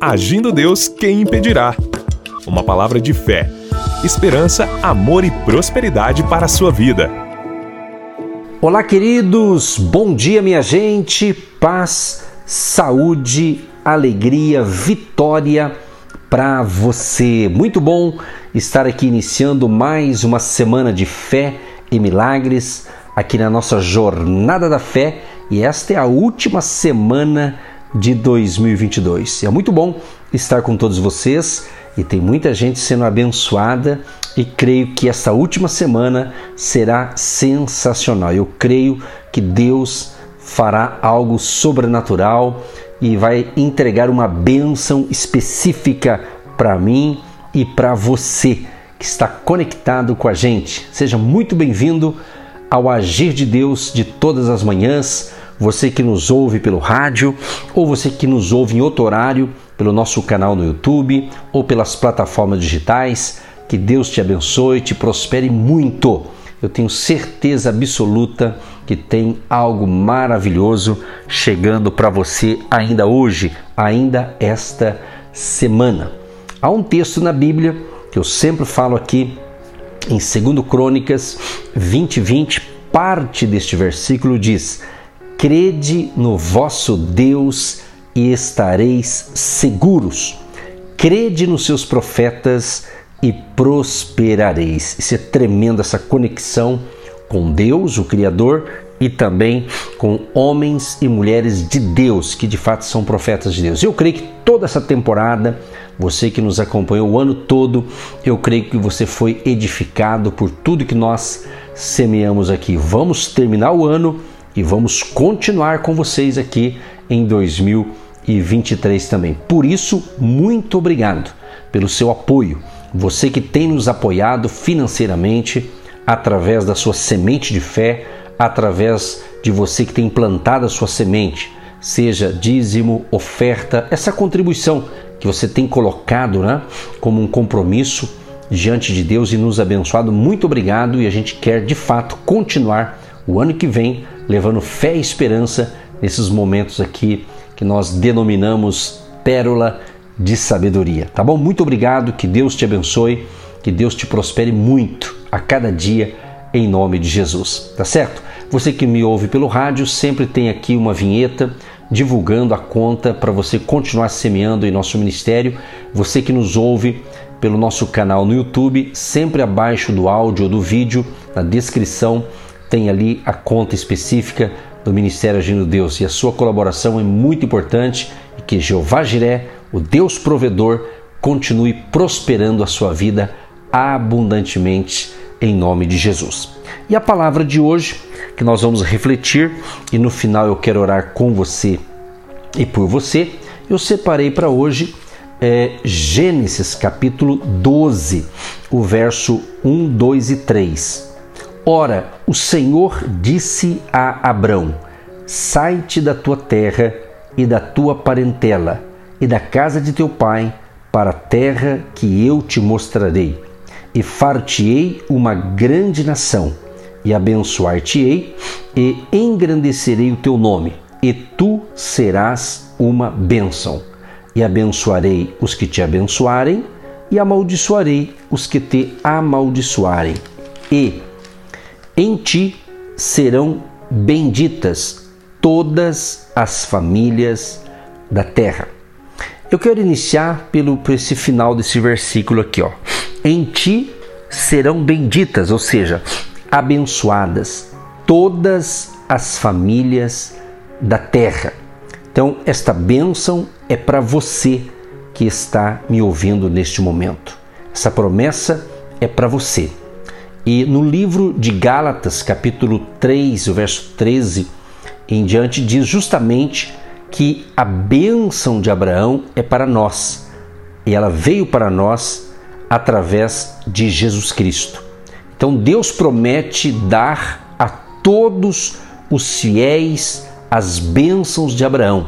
Agindo Deus, quem impedirá? Uma palavra de fé, esperança, amor e prosperidade para a sua vida. Olá, queridos, bom dia, minha gente, paz, saúde, alegria, vitória para você. Muito bom estar aqui iniciando mais uma semana de fé e milagres aqui na nossa jornada da fé e esta é a última semana de 2022. É muito bom estar com todos vocês e tem muita gente sendo abençoada e creio que essa última semana será sensacional. Eu creio que Deus fará algo sobrenatural e vai entregar uma bênção específica para mim e para você que está conectado com a gente. Seja muito bem-vindo ao Agir de Deus de todas as manhãs você que nos ouve pelo rádio ou você que nos ouve em outro horário pelo nosso canal no YouTube ou pelas plataformas digitais. Que Deus te abençoe, te prospere muito. Eu tenho certeza absoluta que tem algo maravilhoso chegando para você ainda hoje, ainda esta semana. Há um texto na Bíblia que eu sempre falo aqui em 2 Crônicas 20, 20, parte deste versículo diz: Crede no vosso Deus e estareis seguros. Crede nos seus profetas e prosperareis. Isso é tremendo, essa conexão com Deus, o Criador, e também com homens e mulheres de Deus, que de fato são profetas de Deus. Eu creio que toda essa temporada, você que nos acompanhou o ano todo, eu creio que você foi edificado por tudo que nós semeamos aqui. Vamos terminar o ano e vamos continuar com vocês aqui em 2023 também. Por isso, muito obrigado pelo seu apoio. Você que tem nos apoiado financeiramente através da sua semente de fé, através de você que tem plantado a sua semente, seja dízimo, oferta, essa contribuição que você tem colocado né, como um compromisso diante de Deus e nos abençoado. Muito obrigado e a gente quer de fato continuar o ano que vem levando fé e esperança nesses momentos aqui que nós denominamos pérola de sabedoria. Tá bom? Muito obrigado, que Deus te abençoe, que Deus te prospere muito a cada dia em nome de Jesus. Tá certo? Você que me ouve pelo rádio sempre tem aqui uma vinheta divulgando a conta para você continuar semeando em nosso ministério. Você que nos ouve pelo nosso canal no YouTube, sempre abaixo do áudio ou do vídeo, na descrição tem ali a conta específica do Ministério Agindo Deus e a sua colaboração é muito importante e que Jeová Jiré, o Deus provedor, continue prosperando a sua vida abundantemente em nome de Jesus. E a palavra de hoje que nós vamos refletir e no final eu quero orar com você e por você, eu separei para hoje é, Gênesis capítulo 12, o verso 1, 2 e 3. Ora, o Senhor disse a Abrão: Sai-te da tua terra e da tua parentela e da casa de teu pai para a terra que eu te mostrarei, e far-te-ei uma grande nação, e abençoar-te-ei, e engrandecerei o teu nome, e tu serás uma bênção. E abençoarei os que te abençoarem, e amaldiçoarei os que te amaldiçoarem. E em ti serão benditas todas as famílias da terra. Eu quero iniciar pelo por esse final desse versículo aqui, ó. Em ti serão benditas, ou seja, abençoadas todas as famílias da terra. Então, esta bênção é para você que está me ouvindo neste momento. Essa promessa é para você. E no livro de Gálatas, capítulo 3, o verso 13 em diante, diz justamente que a bênção de Abraão é para nós e ela veio para nós através de Jesus Cristo. Então Deus promete dar a todos os fiéis as bênçãos de Abraão,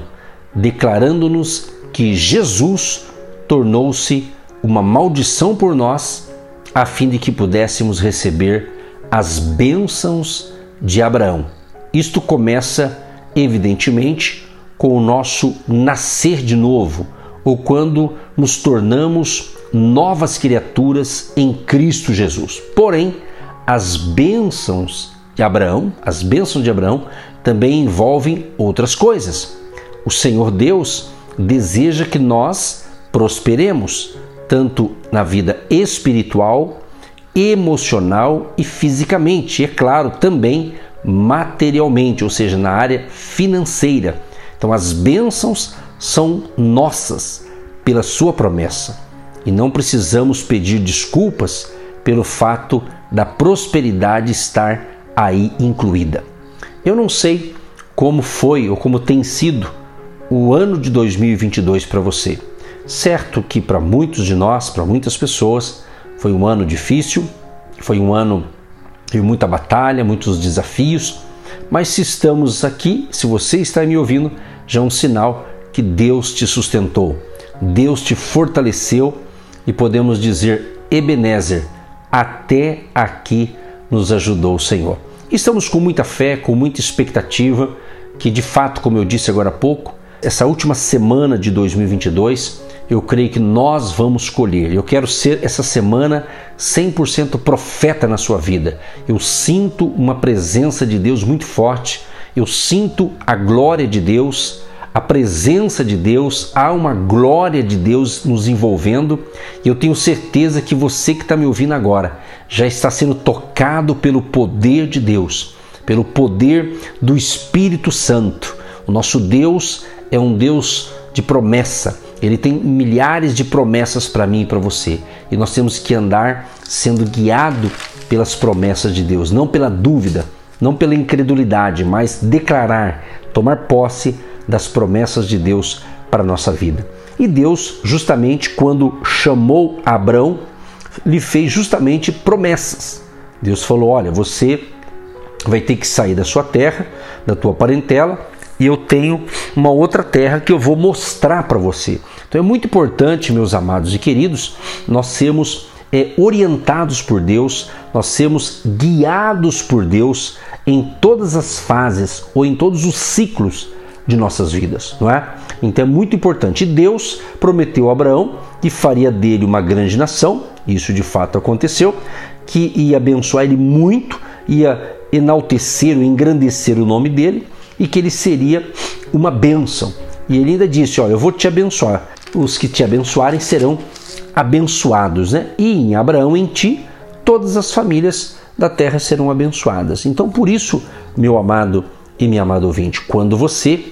declarando-nos que Jesus tornou-se uma maldição por nós a fim de que pudéssemos receber as bênçãos de Abraão. Isto começa, evidentemente, com o nosso nascer de novo, ou quando nos tornamos novas criaturas em Cristo Jesus. Porém, as bênçãos de Abraão, as bênçãos de Abraão também envolvem outras coisas. O Senhor Deus deseja que nós prosperemos, tanto na vida espiritual, emocional e fisicamente, e é claro, também materialmente, ou seja, na área financeira. Então, as bênçãos são nossas pela Sua promessa e não precisamos pedir desculpas pelo fato da prosperidade estar aí incluída. Eu não sei como foi ou como tem sido o ano de 2022 para você. Certo que para muitos de nós, para muitas pessoas, foi um ano difícil, foi um ano de muita batalha, muitos desafios, mas se estamos aqui, se você está me ouvindo, já é um sinal que Deus te sustentou, Deus te fortaleceu e podemos dizer, Ebenezer, até aqui nos ajudou o Senhor. Estamos com muita fé, com muita expectativa, que de fato, como eu disse agora há pouco, essa última semana de 2022, eu creio que nós vamos colher. Eu quero ser essa semana 100% profeta na sua vida. Eu sinto uma presença de Deus muito forte. Eu sinto a glória de Deus, a presença de Deus, há uma glória de Deus nos envolvendo e eu tenho certeza que você que está me ouvindo agora já está sendo tocado pelo poder de Deus, pelo poder do Espírito Santo. O nosso Deus é um Deus de promessa. Ele tem milhares de promessas para mim e para você. E nós temos que andar sendo guiado pelas promessas de Deus, não pela dúvida, não pela incredulidade, mas declarar, tomar posse das promessas de Deus para a nossa vida. E Deus, justamente quando chamou Abraão, lhe fez justamente promessas. Deus falou: Olha, você vai ter que sair da sua terra, da tua parentela, e eu tenho uma outra terra que eu vou mostrar para você. Então é muito importante, meus amados e queridos, nós sermos é, orientados por Deus, nós sermos guiados por Deus em todas as fases ou em todos os ciclos de nossas vidas, não é? Então é muito importante. Deus prometeu a Abraão que faria dele uma grande nação, isso de fato aconteceu, que ia abençoar ele muito, ia enaltecer ou engrandecer o nome dele e que ele seria uma bênção. E ele ainda disse: Olha, eu vou te abençoar. Os que te abençoarem serão abençoados, né? E em Abraão, em ti, todas as famílias da terra serão abençoadas. Então, por isso, meu amado e minha amada ouvinte, quando você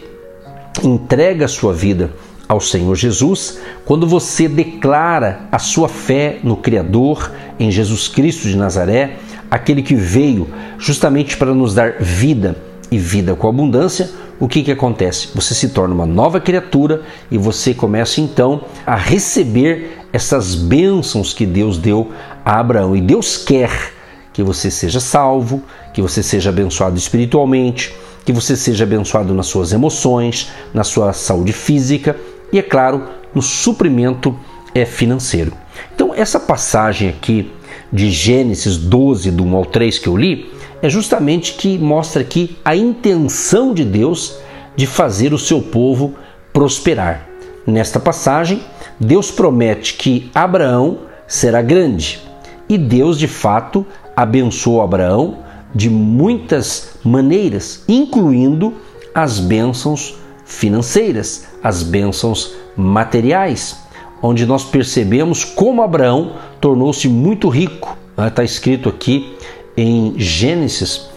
entrega a sua vida ao Senhor Jesus, quando você declara a sua fé no Criador, em Jesus Cristo de Nazaré, aquele que veio justamente para nos dar vida e vida com abundância, o que, que acontece? Você se torna uma nova criatura e você começa então a receber essas bênçãos que Deus deu a Abraão. E Deus quer que você seja salvo, que você seja abençoado espiritualmente, que você seja abençoado nas suas emoções, na sua saúde física e, é claro, no suprimento é, financeiro. Então, essa passagem aqui de Gênesis 12, do 1 ao 3 que eu li, é justamente que mostra aqui a intenção de Deus de fazer o seu povo prosperar. Nesta passagem, Deus promete que Abraão será grande e Deus de fato abençoou Abraão de muitas maneiras, incluindo as bênçãos financeiras, as bênçãos materiais, onde nós percebemos como Abraão tornou-se muito rico. Está escrito aqui em Gênesis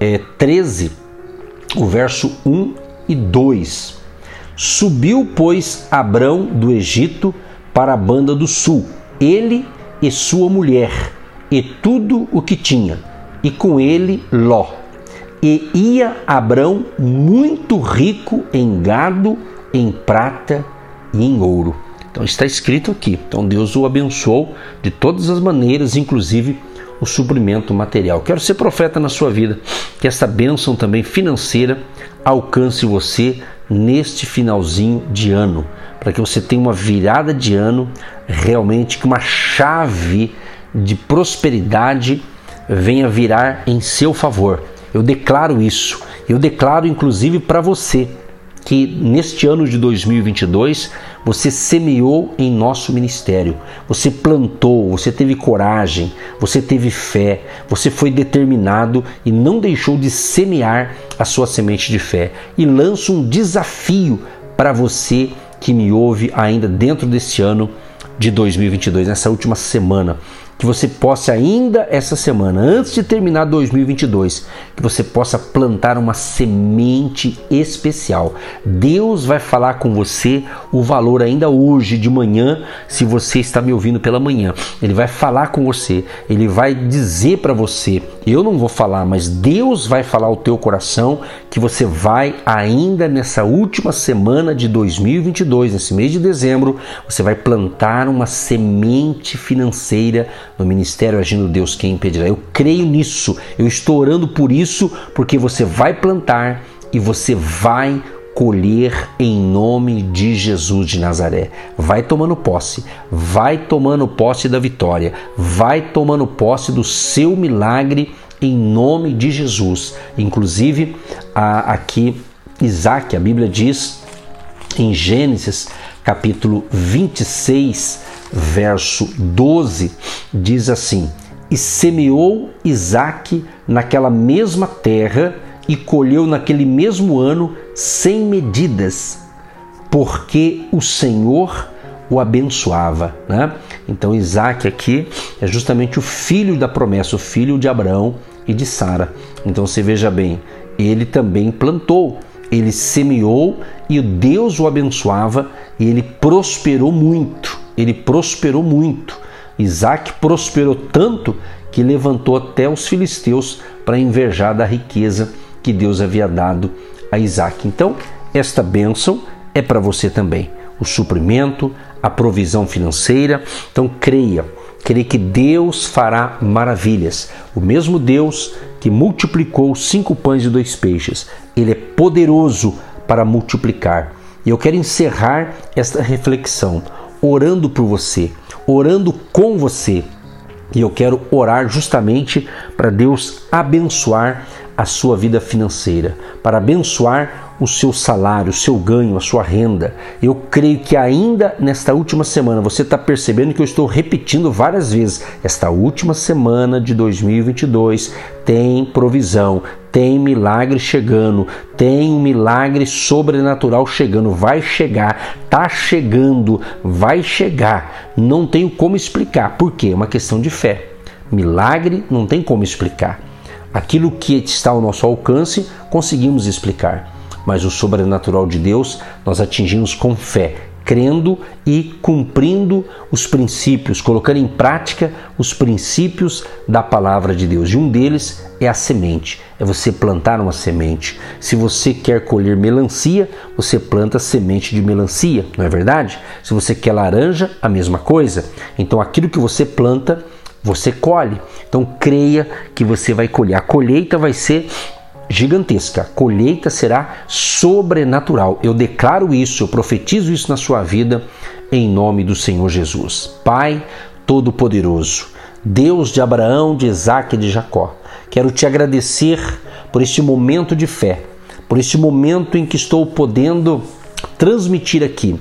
é, 13, o verso 1 e 2. Subiu, pois, Abrão do Egito para a banda do sul, ele e sua mulher, e tudo o que tinha, e com ele Ló. E ia Abrão muito rico em gado, em prata e em ouro. Então está escrito aqui. Então Deus o abençoou de todas as maneiras, inclusive o suprimento material. Quero ser profeta na sua vida, que essa bênção também financeira alcance você neste finalzinho de ano, para que você tenha uma virada de ano realmente que uma chave de prosperidade venha virar em seu favor. Eu declaro isso. Eu declaro inclusive para você que neste ano de 2022 você semeou em nosso ministério, você plantou, você teve coragem, você teve fé, você foi determinado e não deixou de semear a sua semente de fé. E lanço um desafio para você que me ouve ainda dentro desse ano de 2022, nessa última semana que você possa ainda essa semana, antes de terminar 2022, que você possa plantar uma semente especial. Deus vai falar com você o valor ainda hoje de manhã, se você está me ouvindo pela manhã. Ele vai falar com você, ele vai dizer para você, eu não vou falar, mas Deus vai falar ao teu coração que você vai ainda nessa última semana de 2022, nesse mês de dezembro, você vai plantar uma semente financeira no ministério Agindo Deus Quem Impedirá. Eu creio nisso, eu estou orando por isso, porque você vai plantar e você vai colher em nome de Jesus de Nazaré. Vai tomando posse, vai tomando posse da vitória, vai tomando posse do seu milagre em nome de Jesus. Inclusive, aqui Isaac, a Bíblia diz em Gênesis capítulo 26, verso 12, diz assim: E semeou Isaque naquela mesma terra e colheu naquele mesmo ano sem medidas, porque o Senhor o abençoava. Né? Então, Isaac aqui é justamente o filho da promessa, o filho de Abraão e de Sara. Então, você veja bem, ele também plantou, ele semeou e Deus o abençoava e ele prosperou muito ele prosperou muito. Isaac prosperou tanto que levantou até os filisteus para invejar da riqueza que Deus havia dado a Isaac. Então, esta bênção é para você também. O suprimento, a provisão financeira. Então, creia, creia que Deus fará maravilhas. O mesmo Deus que multiplicou cinco pães e dois peixes, ele é poderoso para multiplicar. E eu quero encerrar esta reflexão orando por você, orando com você. E eu quero orar justamente para Deus abençoar a sua vida financeira, para abençoar o seu salário, o seu ganho, a sua renda. Eu creio que ainda nesta última semana, você está percebendo que eu estou repetindo várias vezes, esta última semana de 2022 tem provisão, tem milagre chegando, tem um milagre sobrenatural chegando, vai chegar, tá chegando, vai chegar. Não tenho como explicar, porque é uma questão de fé. Milagre não tem como explicar. Aquilo que está ao nosso alcance, conseguimos explicar, mas o sobrenatural de Deus nós atingimos com fé, crendo e cumprindo os princípios, colocando em prática os princípios da palavra de Deus. E um deles é a semente, é você plantar uma semente. Se você quer colher melancia, você planta semente de melancia, não é verdade? Se você quer laranja, a mesma coisa. Então aquilo que você planta, você colhe. Então creia que você vai colher. A colheita vai ser gigantesca. A colheita será sobrenatural. Eu declaro isso, eu profetizo isso na sua vida em nome do Senhor Jesus. Pai Todo-Poderoso, Deus de Abraão, de Isaac e de Jacó, quero te agradecer por este momento de fé, por este momento em que estou podendo transmitir aqui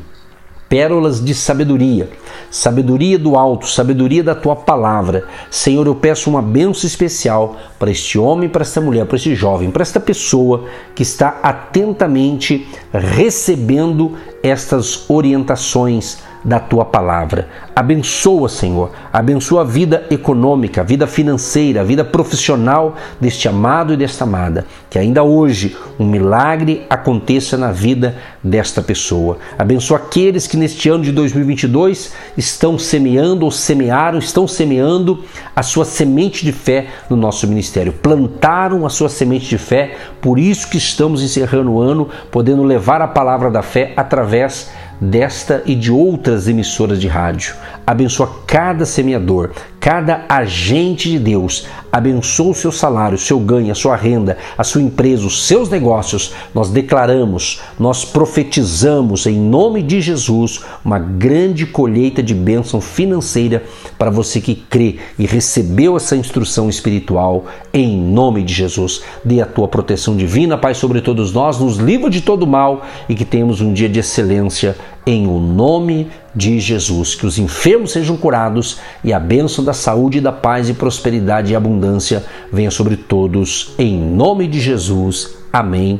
pérolas de sabedoria, sabedoria do alto, sabedoria da tua palavra. Senhor, eu peço uma bênção especial para este homem, para esta mulher, para este jovem, para esta pessoa que está atentamente recebendo estas orientações da tua palavra. Abençoa, Senhor, abençoa a vida econômica, a vida financeira, a vida profissional deste amado e desta amada. Que ainda hoje um milagre aconteça na vida desta pessoa. Abençoa aqueles que neste ano de 2022 estão semeando ou semearam, estão semeando a sua semente de fé no nosso ministério. Plantaram a sua semente de fé, por isso que estamos encerrando o ano, podendo levar a palavra da fé através desta e de outras emissoras de rádio. Abençoa cada semeador, cada agente de Deus. Abençoa o seu salário, o seu ganho, a sua renda, a sua empresa, os seus negócios. Nós declaramos, nós profetizamos em nome de Jesus uma grande colheita de bênção financeira para você que crê e recebeu essa instrução espiritual em nome de Jesus. Dê a tua proteção divina, Pai, sobre todos nós, nos livra de todo mal e que tenhamos um dia de excelência em o nome de Jesus. Que os enfermos sejam curados e a bênção da saúde, da paz e prosperidade e abundância venha sobre todos, em nome de Jesus. Amém.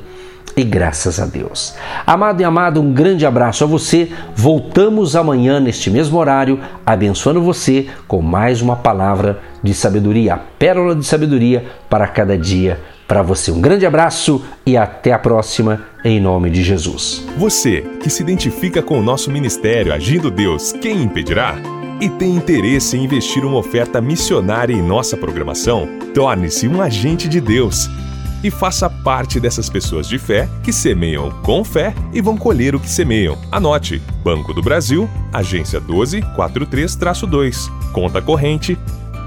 E graças a Deus. Amado e amado, um grande abraço a você. Voltamos amanhã neste mesmo horário, abençoando você com mais uma palavra de sabedoria, a pérola de sabedoria para cada dia para você. Um grande abraço e até a próxima, em nome de Jesus. Você que se identifica com o nosso ministério Agindo Deus, quem impedirá? E tem interesse em investir uma oferta missionária em nossa programação? Torne-se um agente de Deus e faça parte dessas pessoas de fé que semeiam com fé e vão colher o que semeiam. Anote: Banco do Brasil, agência 1243-2, conta corrente